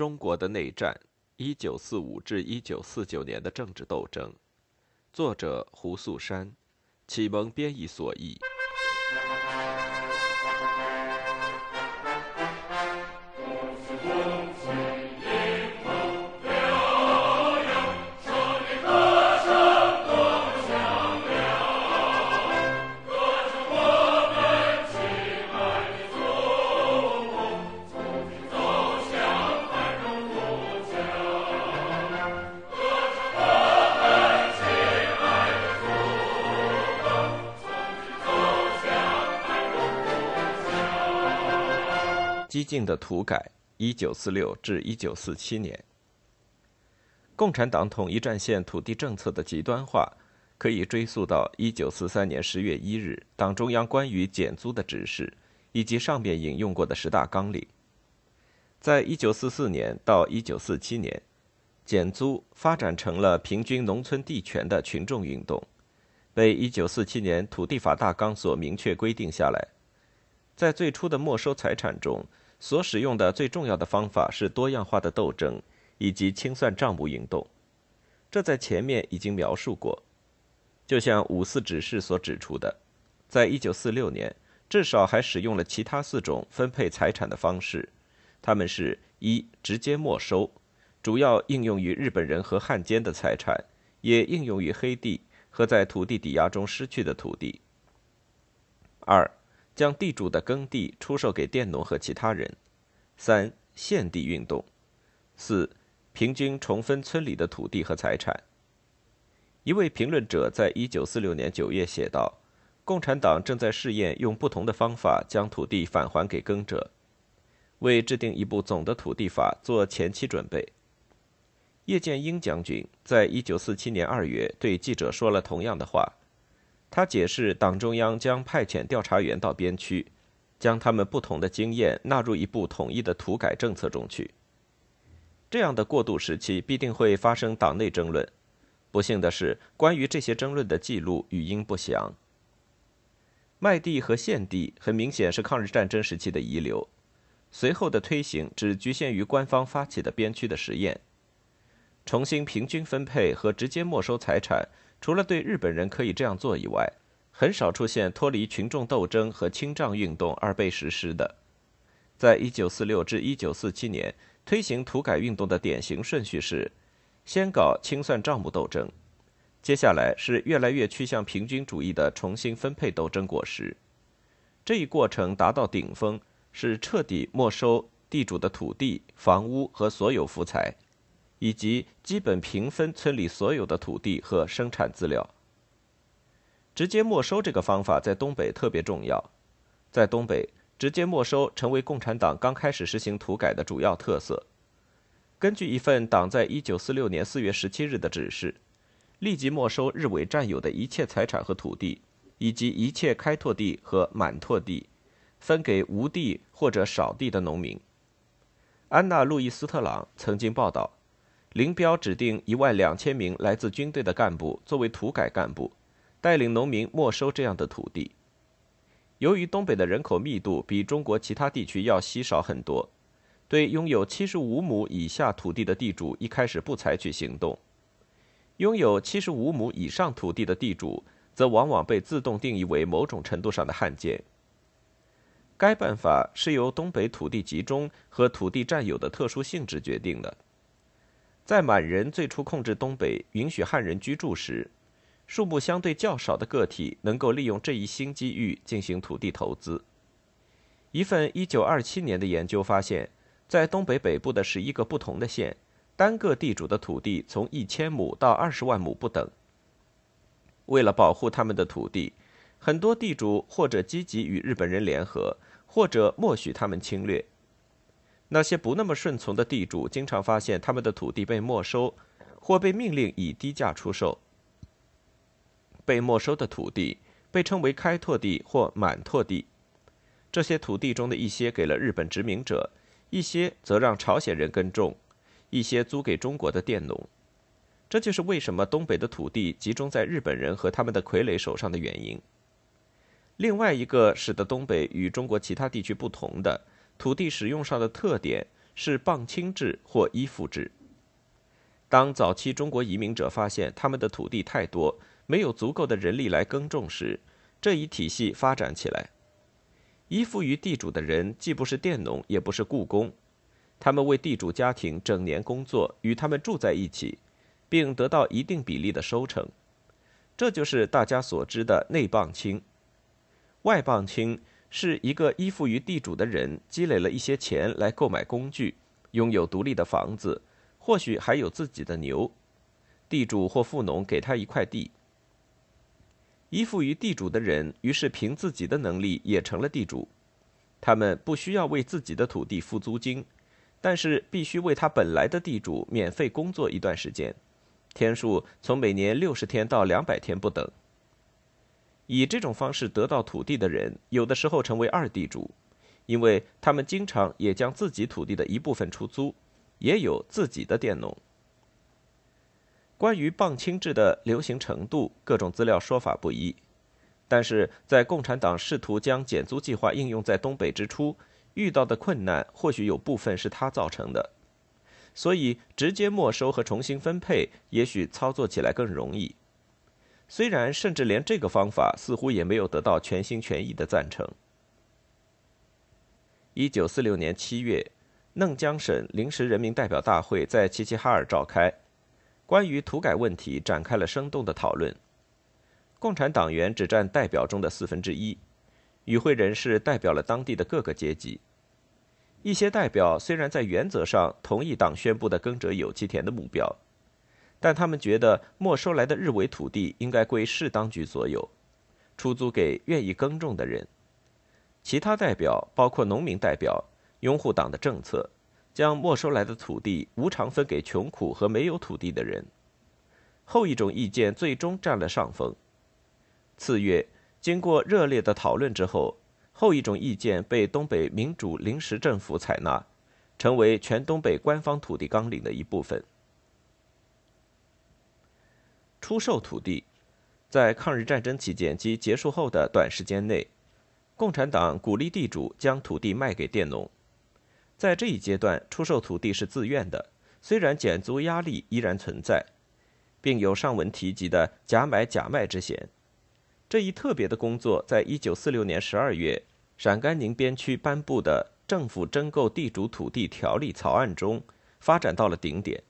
中国的内战（一九四五至一九四九年的政治斗争），作者胡素山，启蒙编译所译。激进的土改，一九四六至一九四七年。共产党统一战线土地政策的极端化，可以追溯到一九四三年十月一日党中央关于减租的指示，以及上面引用过的十大纲领。在一九四四年到一九四七年，减租发展成了平均农村地权的群众运动，被一九四七年土地法大纲所明确规定下来。在最初的没收财产中，所使用的最重要的方法是多样化的斗争以及清算账目运动，这在前面已经描述过。就像五四指示所指出的，在一九四六年，至少还使用了其他四种分配财产的方式，他们是：一、直接没收，主要应用于日本人和汉奸的财产，也应用于黑地和在土地抵押中失去的土地；二、将地主的耕地出售给佃农和其他人；三、限地运动；四、平均重分村里的土地和财产。一位评论者在一九四六年九月写道：“共产党正在试验用不同的方法将土地返还给耕者，为制定一部总的土地法做前期准备。”叶剑英将军在一九四七年二月对记者说了同样的话。他解释，党中央将派遣调查员到边区，将他们不同的经验纳入一部统一的土改政策中去。这样的过渡时期必定会发生党内争论。不幸的是，关于这些争论的记录语音不详。麦地和限地很明显是抗日战争时期的遗留，随后的推行只局限于官方发起的边区的实验。重新平均分配和直接没收财产。除了对日本人可以这样做以外，很少出现脱离群众斗争和清账运动而被实施的。在一九四六至一九四七年推行土改运动的典型顺序是：先搞清算账目斗争，接下来是越来越趋向平均主义的重新分配斗争果实。这一过程达到顶峰，是彻底没收地主的土地、房屋和所有福财。以及基本平分村里所有的土地和生产资料。直接没收这个方法在东北特别重要，在东北，直接没收成为共产党刚开始实行土改的主要特色。根据一份党在一九四六年四月十七日的指示，立即没收日伪占有的一切财产和土地，以及一切开拓地和满拓地，分给无地或者少地的农民。安娜·路易斯特朗曾经报道。林彪指定一万两千名来自军队的干部作为土改干部，带领农民没收这样的土地。由于东北的人口密度比中国其他地区要稀少很多，对拥有七十五亩以下土地的地主一开始不采取行动；拥有七十五亩以上土地的地主则往往被自动定义为某种程度上的汉奸。该办法是由东北土地集中和土地占有的特殊性质决定的。在满人最初控制东北、允许汉人居住时，数目相对较少的个体能够利用这一新机遇进行土地投资。一份1927年的研究发现，在东北北部的十一个不同的县，单个地主的土地从一千亩到二十万亩不等。为了保护他们的土地，很多地主或者积极与日本人联合，或者默许他们侵略。那些不那么顺从的地主，经常发现他们的土地被没收，或被命令以低价出售。被没收的土地被称为开拓地或满拓地。这些土地中的一些给了日本殖民者，一些则让朝鲜人耕种，一些租给中国的佃农。这就是为什么东北的土地集中在日本人和他们的傀儡手上的原因。另外一个使得东北与中国其他地区不同的。土地使用上的特点是棒青制或依附制。当早期中国移民者发现他们的土地太多，没有足够的人力来耕种时，这一体系发展起来。依附于地主的人既不是佃农，也不是雇工，他们为地主家庭整年工作，与他们住在一起，并得到一定比例的收成。这就是大家所知的内棒青。外棒青是一个依附于地主的人积累了一些钱来购买工具，拥有独立的房子，或许还有自己的牛。地主或富农给他一块地。依附于地主的人于是凭自己的能力也成了地主，他们不需要为自己的土地付租金，但是必须为他本来的地主免费工作一段时间。天数从每年六十天到两百天不等。以这种方式得到土地的人，有的时候成为二地主，因为他们经常也将自己土地的一部分出租，也有自己的佃农。关于棒青制的流行程度，各种资料说法不一，但是在共产党试图将减租计划应用在东北之初，遇到的困难或许有部分是他造成的。所以，直接没收和重新分配，也许操作起来更容易。虽然，甚至连这个方法似乎也没有得到全心全意的赞成。一九四六年七月，嫩江省临时人民代表大会在齐齐哈尔召开，关于土改问题展开了生动的讨论。共产党员只占代表中的四分之一，与会人士代表了当地的各个阶级。一些代表虽然在原则上同意党宣布的耕者有其田的目标，但他们觉得没收来的日伪土地应该归市当局所有，出租给愿意耕种的人。其他代表包括农民代表，拥护党的政策，将没收来的土地无偿分给穷苦和没有土地的人。后一种意见最终占了上风。次月，经过热烈的讨论之后。后一种意见被东北民主临时政府采纳，成为全东北官方土地纲领的一部分。出售土地，在抗日战争期间及结束后的短时间内，共产党鼓励地主将土地卖给佃农。在这一阶段，出售土地是自愿的，虽然减租压力依然存在，并有上文提及的假买假卖之嫌。这一特别的工作，在一九四六年十二月。陕甘宁边区颁布的政府征购地主土地条例草案中，发展到了顶点。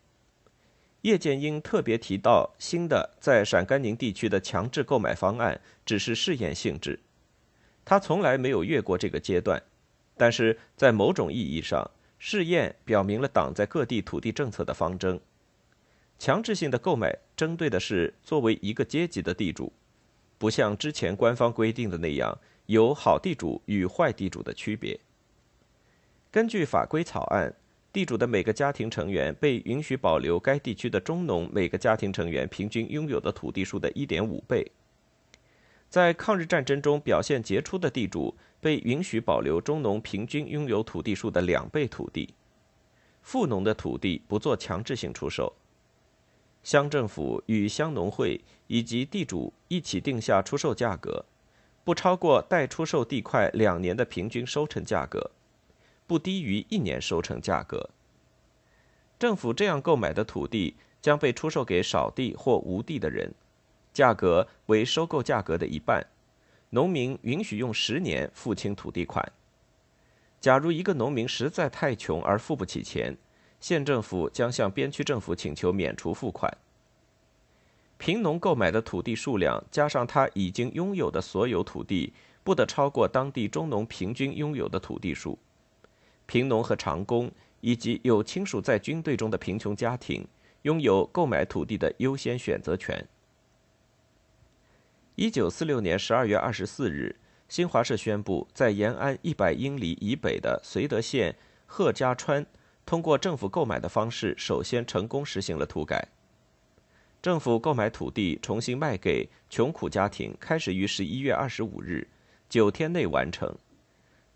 叶剑英特别提到，新的在陕甘宁地区的强制购买方案只是试验性质，他从来没有越过这个阶段。但是在某种意义上，试验表明了党在各地土地政策的方针。强制性的购买针对的是作为一个阶级的地主，不像之前官方规定的那样。有好地主与坏地主的区别。根据法规草案，地主的每个家庭成员被允许保留该地区的中农每个家庭成员平均拥有的土地数的一点五倍。在抗日战争中表现杰出的地主被允许保留中农平均拥有土地数的两倍土地。富农的土地不做强制性出售。乡政府与乡农会以及地主一起定下出售价格。不超过待出售地块两年的平均收成价格，不低于一年收成价格。政府这样购买的土地将被出售给少地或无地的人，价格为收购价格的一半。农民允许用十年付清土地款。假如一个农民实在太穷而付不起钱，县政府将向边区政府请求免除付款。贫农购买的土地数量加上他已经拥有的所有土地，不得超过当地中农平均拥有的土地数。贫农和长工以及有亲属在军队中的贫穷家庭，拥有购买土地的优先选择权。一九四六年十二月二十四日，新华社宣布，在延安一百英里以北的绥德县贺家川，通过政府购买的方式，首先成功实行了土改。政府购买土地重新卖给穷苦家庭，开始于十一月二十五日，九天内完成。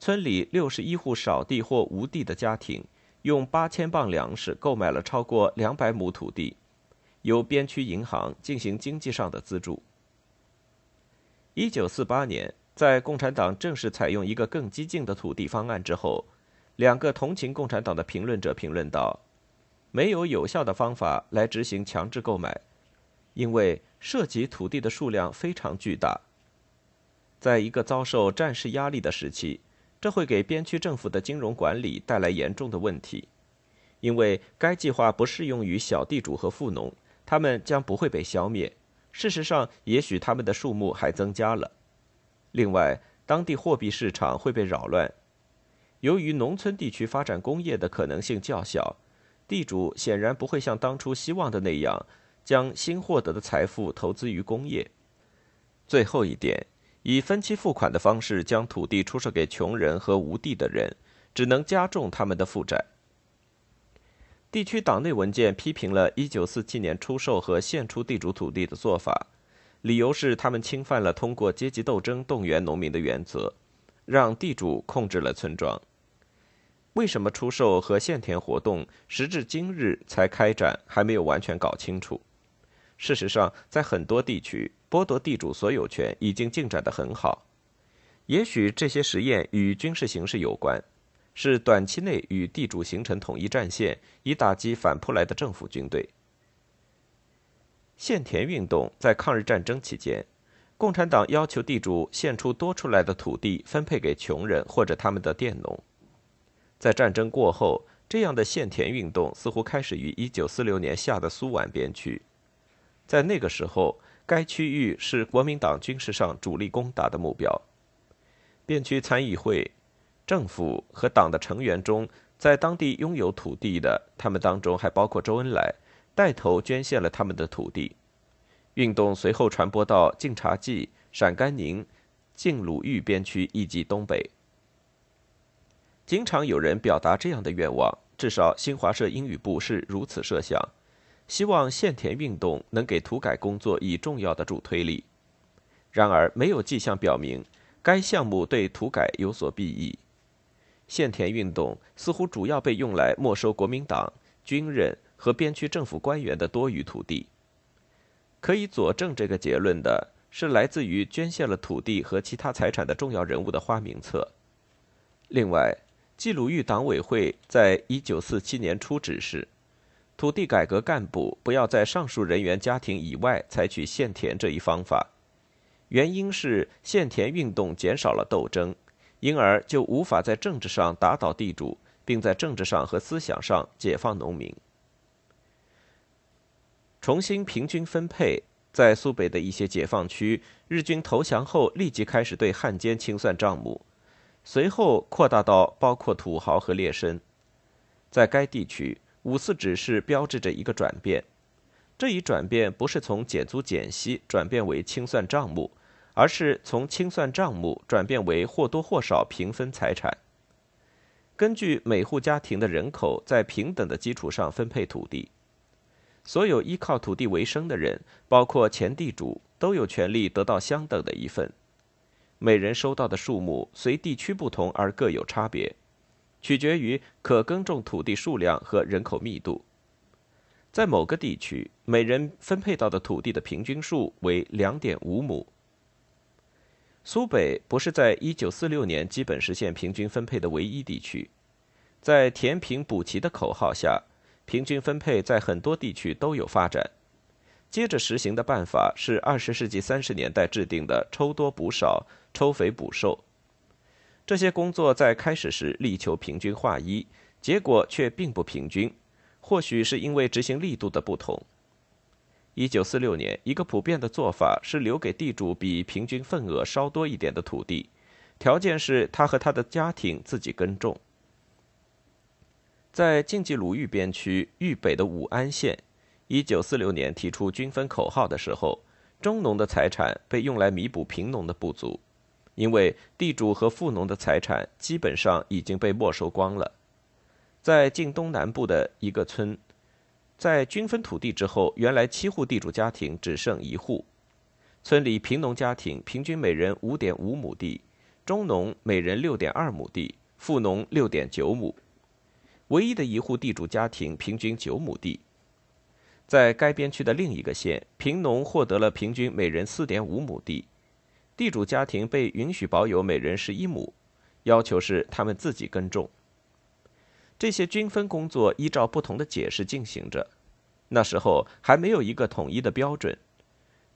村里六十一户少地或无地的家庭，用八千磅粮食购买了超过两百亩土地，由边区银行进行经济上的资助。一九四八年，在共产党正式采用一个更激进的土地方案之后，两个同情共产党的评论者评论道：“没有有效的方法来执行强制购买，因为涉及土地的数量非常巨大。在一个遭受战事压力的时期，这会给边区政府的金融管理带来严重的问题，因为该计划不适用于小地主和富农，他们将不会被消灭。事实上，也许他们的数目还增加了。另外，当地货币市场会被扰乱。”由于农村地区发展工业的可能性较小，地主显然不会像当初希望的那样，将新获得的财富投资于工业。最后一点，以分期付款的方式将土地出售给穷人和无地的人，只能加重他们的负债。地区党内文件批评了1947年出售和献出地主土地的做法，理由是他们侵犯了通过阶级斗争动员农民的原则，让地主控制了村庄。为什么出售和献田活动时至今日才开展，还没有完全搞清楚。事实上，在很多地区，剥夺地主所有权已经进展得很好。也许这些实验与军事形势有关，是短期内与地主形成统一战线，以打击反扑来的政府军队。献田运动在抗日战争期间，共产党要求地主献出多出来的土地，分配给穷人或者他们的佃农。在战争过后，这样的献田运动似乎开始于1946年夏的苏皖边区。在那个时候，该区域是国民党军事上主力攻打的目标。边区参议会、政府和党的成员中，在当地拥有土地的，他们当中还包括周恩来，带头捐献了他们的土地。运动随后传播到晋察冀、陕甘宁、晋鲁豫边区以及东北。经常有人表达这样的愿望，至少新华社英语部是如此设想，希望限田运动能给土改工作以重要的助推力。然而，没有迹象表明该项目对土改有所裨益。限田运动似乎主要被用来没收国民党、军人和边区政府官员的多余土地。可以佐证这个结论的是来自于捐献了土地和其他财产的重要人物的花名册。另外，冀鲁豫党委会在一九四七年初指示，土地改革干部不要在上述人员家庭以外采取献田这一方法，原因是献田运动减少了斗争，因而就无法在政治上打倒地主，并在政治上和思想上解放农民。重新平均分配，在苏北的一些解放区，日军投降后立即开始对汉奸清算账目。随后扩大到包括土豪和劣绅，在该地区，五四指示标志着一个转变。这一转变不是从减租减息转变为清算账目，而是从清算账目转变为或多或少平分财产。根据每户家庭的人口，在平等的基础上分配土地。所有依靠土地为生的人，包括前地主，都有权利得到相等的一份。每人收到的数目随地区不同而各有差别，取决于可耕种土地数量和人口密度。在某个地区，每人分配到的土地的平均数为两点五亩。苏北不是在一九四六年基本实现平均分配的唯一地区，在填平补齐的口号下，平均分配在很多地区都有发展。接着实行的办法是二十世纪三十年代制定的“抽多补少”。抽肥补瘦，这些工作在开始时力求平均划一，结果却并不平均。或许是因为执行力度的不同。一九四六年，一个普遍的做法是留给地主比平均份额稍多一点的土地，条件是他和他的家庭自己耕种。在晋冀鲁豫边区豫北的武安县，一九四六年提出均分口号的时候，中农的财产被用来弥补贫农的不足。因为地主和富农的财产基本上已经被没收光了，在晋东南部的一个村，在均分土地之后，原来七户地主家庭只剩一户，村里贫农家庭平均每人五点五亩地，中农每人六点二亩地，富农六点九亩，唯一的一户地主家庭平均九亩地。在该边区的另一个县，贫农获得了平均每人四点五亩地。地主家庭被允许保有每人十一亩，要求是他们自己耕种。这些均分工作依照不同的解释进行着。那时候还没有一个统一的标准，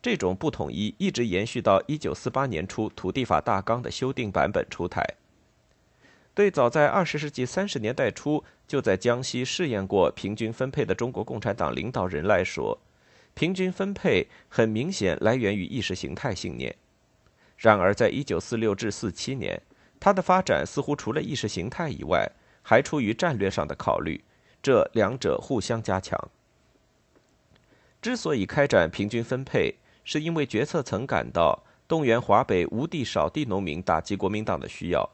这种不统一一直延续到一九四八年初土地法大纲的修订版本出台。对早在二十世纪三十年代初就在江西试验过平均分配的中国共产党领导人来说，平均分配很明显来源于意识形态信念。然而，在一九四六至四七年，它的发展似乎除了意识形态以外，还出于战略上的考虑，这两者互相加强。之所以开展平均分配，是因为决策层感到动员华北无地少地农民打击国民党的需要。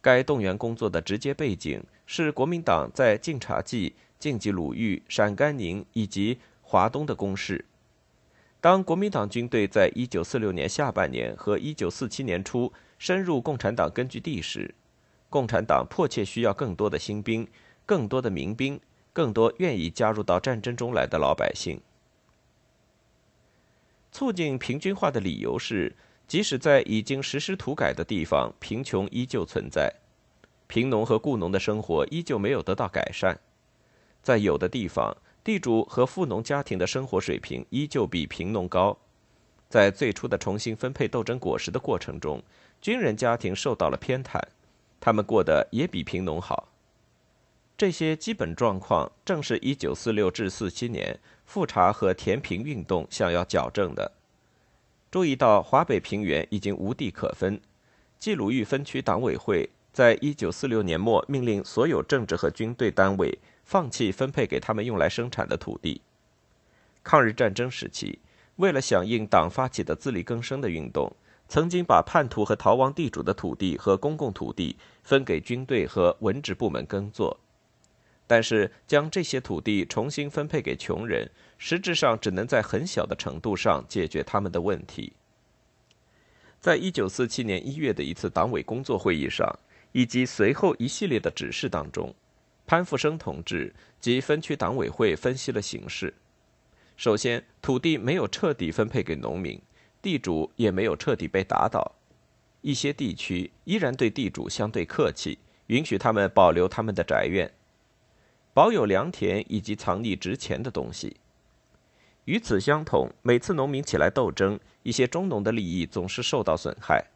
该动员工作的直接背景是国民党在晋察冀、晋冀鲁豫、陕甘宁以及华东的攻势。当国民党军队在1946年下半年和1947年初深入共产党根据地时，共产党迫切需要更多的新兵、更多的民兵、更多愿意加入到战争中来的老百姓。促进平均化的理由是，即使在已经实施土改的地方，贫穷依旧存在，贫农和雇农的生活依旧没有得到改善。在有的地方，地主和富农家庭的生活水平依旧比贫农高。在最初的重新分配斗争果实的过程中，军人家庭受到了偏袒，他们过得也比贫农好。这些基本状况正是1946至47年复查和填平运动想要矫正的。注意到华北平原已经无地可分，冀鲁豫分区党委会在1946年末命令所有政治和军队单位放弃分配给他们用来生产的土地。抗日战争时期，为了响应党发起的自力更生的运动，曾经把叛徒和逃亡地主的土地和公共土地分给军队和文职部门耕作。但是，将这些土地重新分配给穷人，实质上只能在很小的程度上解决他们的问题。在一九四七年一月的一次党委工作会议上，以及随后一系列的指示当中，潘复生同志及分区党委会分析了形势。首先，土地没有彻底分配给农民，地主也没有彻底被打倒，一些地区依然对地主相对客气，允许他们保留他们的宅院。保有良田以及藏匿值钱的东西。与此相同，每次农民起来斗争，一些中农的利益总是受到损害。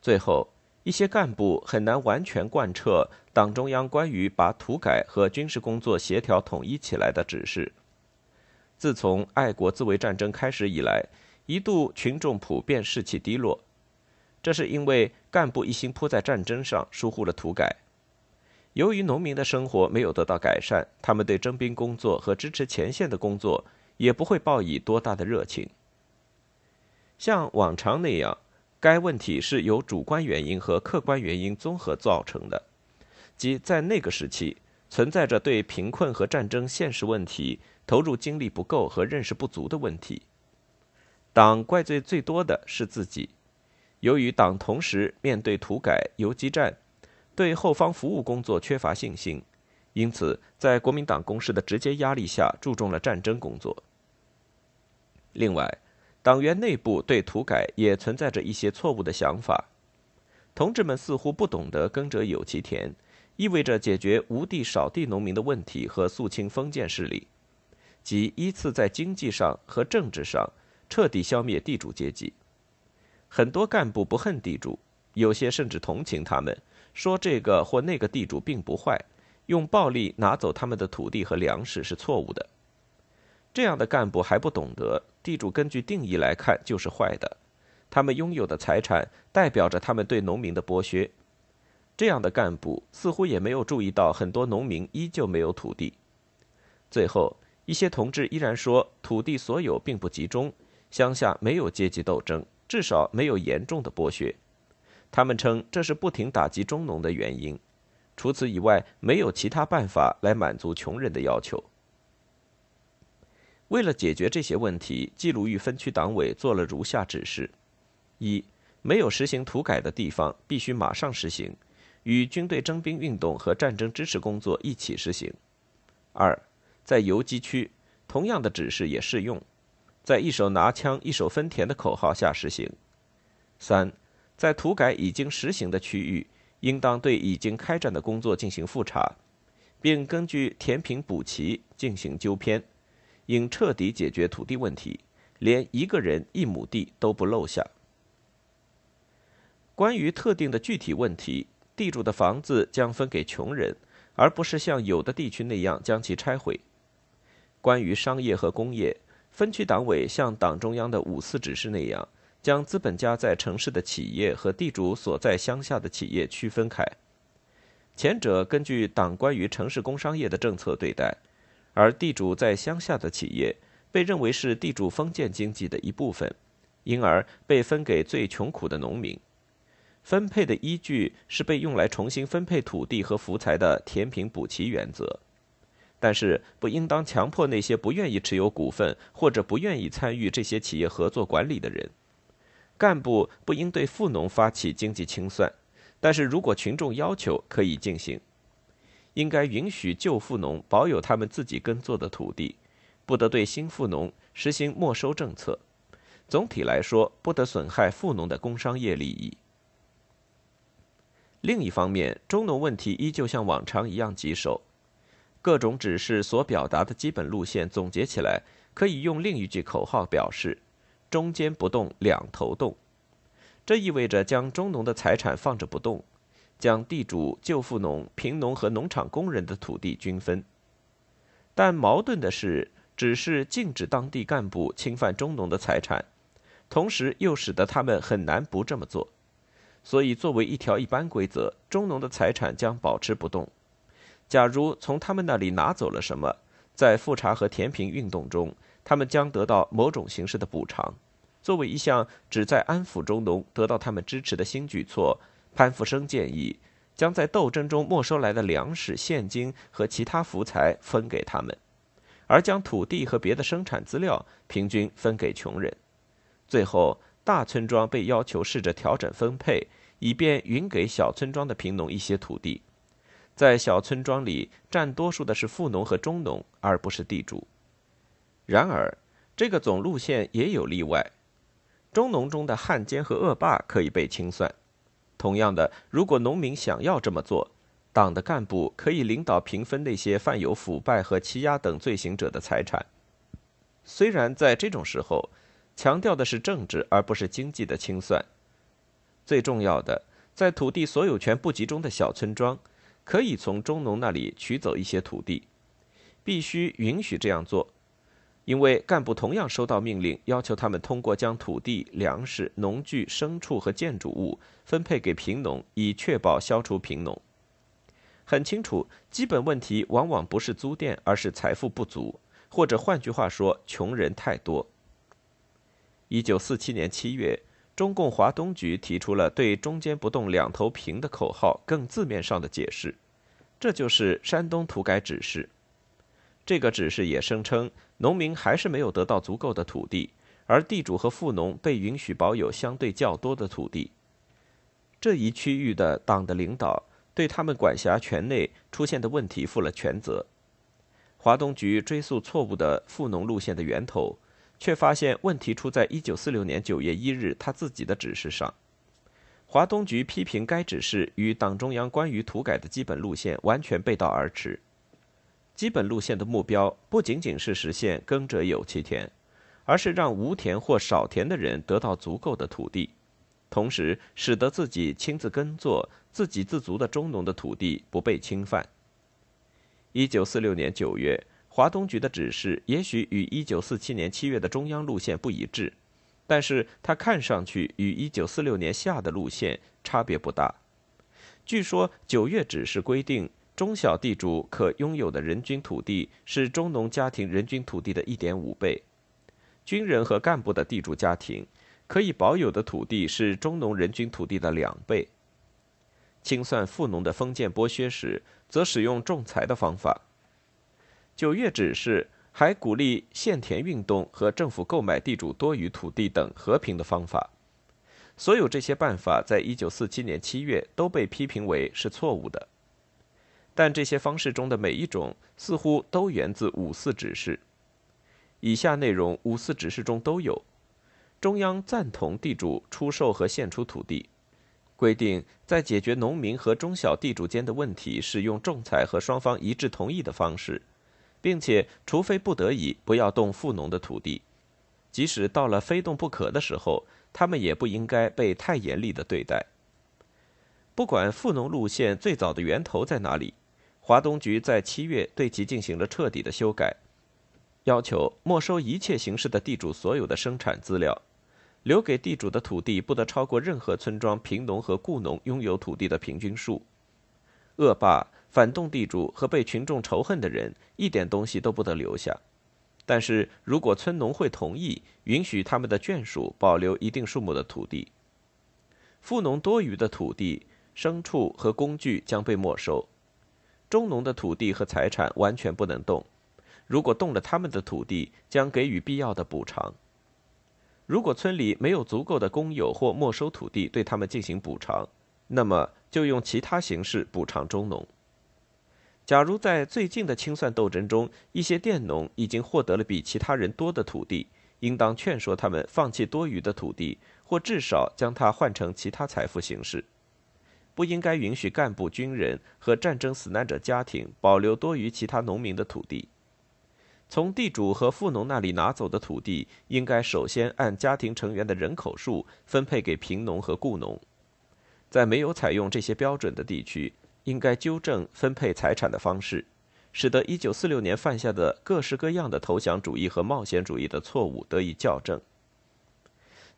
最后，一些干部很难完全贯彻党中央关于把土改和军事工作协调统一起来的指示。自从爱国自卫战争开始以来，一度群众普遍士气低落，这是因为干部一心扑在战争上，疏忽了土改。由于农民的生活没有得到改善，他们对征兵工作和支持前线的工作也不会抱以多大的热情。像往常那样，该问题是由主观原因和客观原因综合造成的，即在那个时期存在着对贫困和战争现实问题投入精力不够和认识不足的问题。党怪罪最多的是自己，由于党同时面对土改、游击战。对后方服务工作缺乏信心，因此在国民党攻势的直接压力下，注重了战争工作。另外，党员内部对土改也存在着一些错误的想法，同志们似乎不懂得“耕者有其田”意味着解决无地少地农民的问题和肃清封建势力，即依次在经济上和政治上彻底消灭地主阶级。很多干部不恨地主，有些甚至同情他们。说这个或那个地主并不坏，用暴力拿走他们的土地和粮食是错误的。这样的干部还不懂得，地主根据定义来看就是坏的，他们拥有的财产代表着他们对农民的剥削。这样的干部似乎也没有注意到，很多农民依旧没有土地。最后，一些同志依然说土地所有并不集中，乡下没有阶级斗争，至少没有严重的剥削。他们称这是不停打击中农的原因，除此以外没有其他办法来满足穷人的要求。为了解决这些问题，冀鲁豫分区党委做了如下指示：一、没有实行土改的地方必须马上实行，与军队征兵运动和战争支持工作一起实行；二、在游击区，同样的指示也适用，在一手拿枪一手分田的口号下实行；三。在土改已经实行的区域，应当对已经开展的工作进行复查，并根据填平补齐进行纠偏，应彻底解决土地问题，连一个人一亩地都不漏下。关于特定的具体问题，地主的房子将分给穷人，而不是像有的地区那样将其拆毁。关于商业和工业，分区党委像党中央的五四指示那样，将资本家在城市的企业和地主所在乡下的企业区分开。前者根据党关于城市工商业的政策对待，而地主在乡下的企业被认为是地主封建经济的一部分，因而被分给最穷苦的农民。分配的依据是被用来重新分配土地和福财的填平补齐原则，但是不应当强迫那些不愿意持有股份或者不愿意参与这些企业合作管理的人。干部不应对富农发起经济清算，但是如果群众要求，可以进行。应该允许旧富农保有他们自己耕作的土地，不得对新富农实行没收政策。总体来说，不得损害富农的工商业利益。另一方面，中农问题依旧像往常一样棘手。各种指示所表达的基本路线总结起来，可以用另一句口号表示：“中间不动，两头动。”这意味着将中农的财产放着不动，将地主、旧富农、贫农和农场工人的土地均分。但矛盾的是，只是禁止当地干部侵犯中农的财产，同时又使得他们很难不这么做。所以，作为一条一般规则，中农的财产将保持不动。假如从他们那里拿走了什么，在复查和填平运动中，他们将得到某种形式的补偿。作为一项旨在安抚中农、得到他们支持的新举措，潘福生建议将在斗争中没收来的粮食、现金和其他福财分给他们，而将土地和别的生产资料平均分给穷人。最后。大村庄被要求试着调整分配，以便允给小村庄的贫农一些土地。在小村庄里，占多数的是富农和中农，而不是地主。然而，这个总路线也有例外。中农中的汉奸和恶霸可以被清算。同样的，如果农民想要这么做，党的干部可以领导平分那些犯有腐败和欺压等罪行者的财产。虽然在这种时候，强调的是政治而不是经济的清算。最重要的，在土地所有权不集中的小村庄，可以从中农那里取走一些土地，必须允许这样做，因为干部同样收到命令，要求他们通过将土地、粮食、农具、牲畜和建筑物分配给贫农，以确保消除贫农。很清楚，基本问题往往不是租佃，而是财富不足，或者换句话说，穷人太多。一九四七年七月，中共华东局提出了对“中间不动，两头平”的口号更字面上的解释，这就是山东土改指示。这个指示也声称，农民还是没有得到足够的土地，而地主和富农被允许保有相对较多的土地。这一区域的党的领导对他们管辖权内出现的问题负了全责。华东局追溯错误的富农路线的源头。却发现问题出在一九四六年九月一日他自己的指示上。华东局批评该指示与党中央关于土改的基本路线完全背道而驰。基本路线的目标不仅仅是实现耕者有其田，而是让无田或少田的人得到足够的土地，同时使得自己亲自耕作、自给自足的中农的土地不被侵犯。一九四六年九月。华东局的指示也许与一九四七年七月的中央路线不一致，但是它看上去与一九四六年夏的路线差别不大。据说九月指示规定，中小地主可拥有的人均土地是中农家庭人均土地的一点五倍，军人和干部的地主家庭可以保有的土地是中农人均土地的两倍。清算富农的封建剥削时，则使用仲裁的方法。九月指示还鼓励限田运动和政府购买地主多余土地等和平的方法。所有这些办法在一九四七年七月都被批评为是错误的。但这些方式中的每一种似乎都源自五四指示。以下内容五四指示中都有：中央赞同地主出售和献出土地，规定在解决农民和中小地主间的问题使用仲裁和双方一致同意的方式，并且除非不得已，不要动富农的土地。即使到了非动不可的时候，他们也不应该被太严厉的对待。不管富农路线最早的源头在哪里，华东局在七月对其进行了彻底的修改，要求没收一切形式的地主所有的生产资料。留给地主的土地不得超过任何村庄贫农和雇农拥有土地的平均数。恶霸、反动地主和被群众仇恨的人一点东西都不得留下。但是如果村农会同意，允许他们的眷属保留一定数目的土地。富农多余的土地、牲畜和工具将被没收。中农的土地和财产完全不能动。如果动了他们的土地，将给予必要的补偿。如果村里没有足够的公有或没收土地对他们进行补偿，那么就用其他形式补偿中农。假如在最近的清算斗争中，一些佃农已经获得了比其他人多的土地，应当劝说他们放弃多余的土地，或至少将它换成其他财富形式。不应该允许干部、军人和战争死难者家庭保留多于其他农民的土地。从地主和富农那里拿走的土地，应该首先按家庭成员的人口数分配给贫农和雇农。在没有采用这些标准的地区，应该纠正分配财产的方式，使得1946年犯下的各式各样的投降主义和冒险主义的错误得以校正。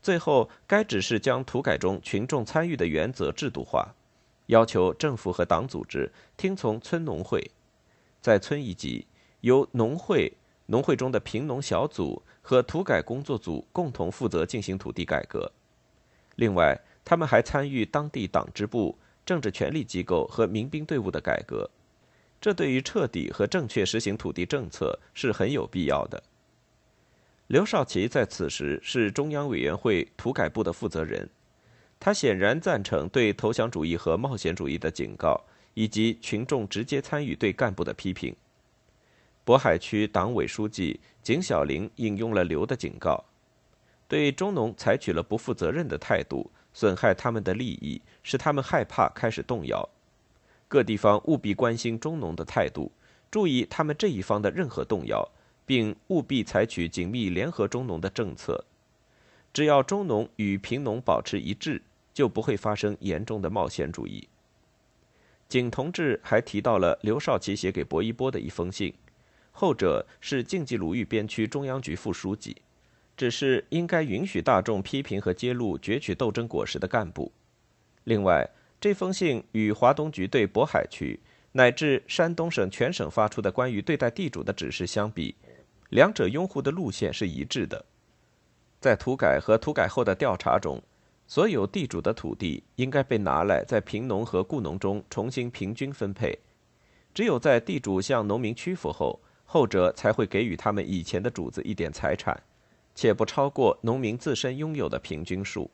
最后，该指示将土改中群众参与的原则制度化，要求政府和党组织听从村农会，在村一级由农会。农会中的贫农小组和土改工作组共同负责进行土地改革。另外，他们还参与当地党支部、政治权力机构和民兵队伍的改革。这对于彻底和正确实行土地政策是很有必要的。刘少奇在此时是中央委员会土改部的负责人，他显然赞成对投降主义和冒险主义的警告，以及群众直接参与对干部的批评。渤海区党委书记景小玲引用了刘的警告，对中农采取了不负责任的态度，损害他们的利益，使他们害怕开始动摇。各地方务必关心中农的态度，注意他们这一方的任何动摇，并务必采取紧密联合中农的政策。只要中农与贫农保持一致，就不会发生严重的冒险主义。景同志还提到了刘少奇写给薄一波的一封信。后者是晋冀鲁豫边区中央局副书记，只是应该允许大众批评和揭露攫取斗争果实的干部。另外，这封信与华东局对渤海区乃至山东省全省发出的关于对待地主的指示相比，两者拥护的路线是一致的。在土改和土改后的调查中，所有地主的土地应该被拿来在贫农和雇农中重新平均分配，只有在地主向农民屈服后。后者才会给予他们以前的主子一点财产，且不超过农民自身拥有的平均数。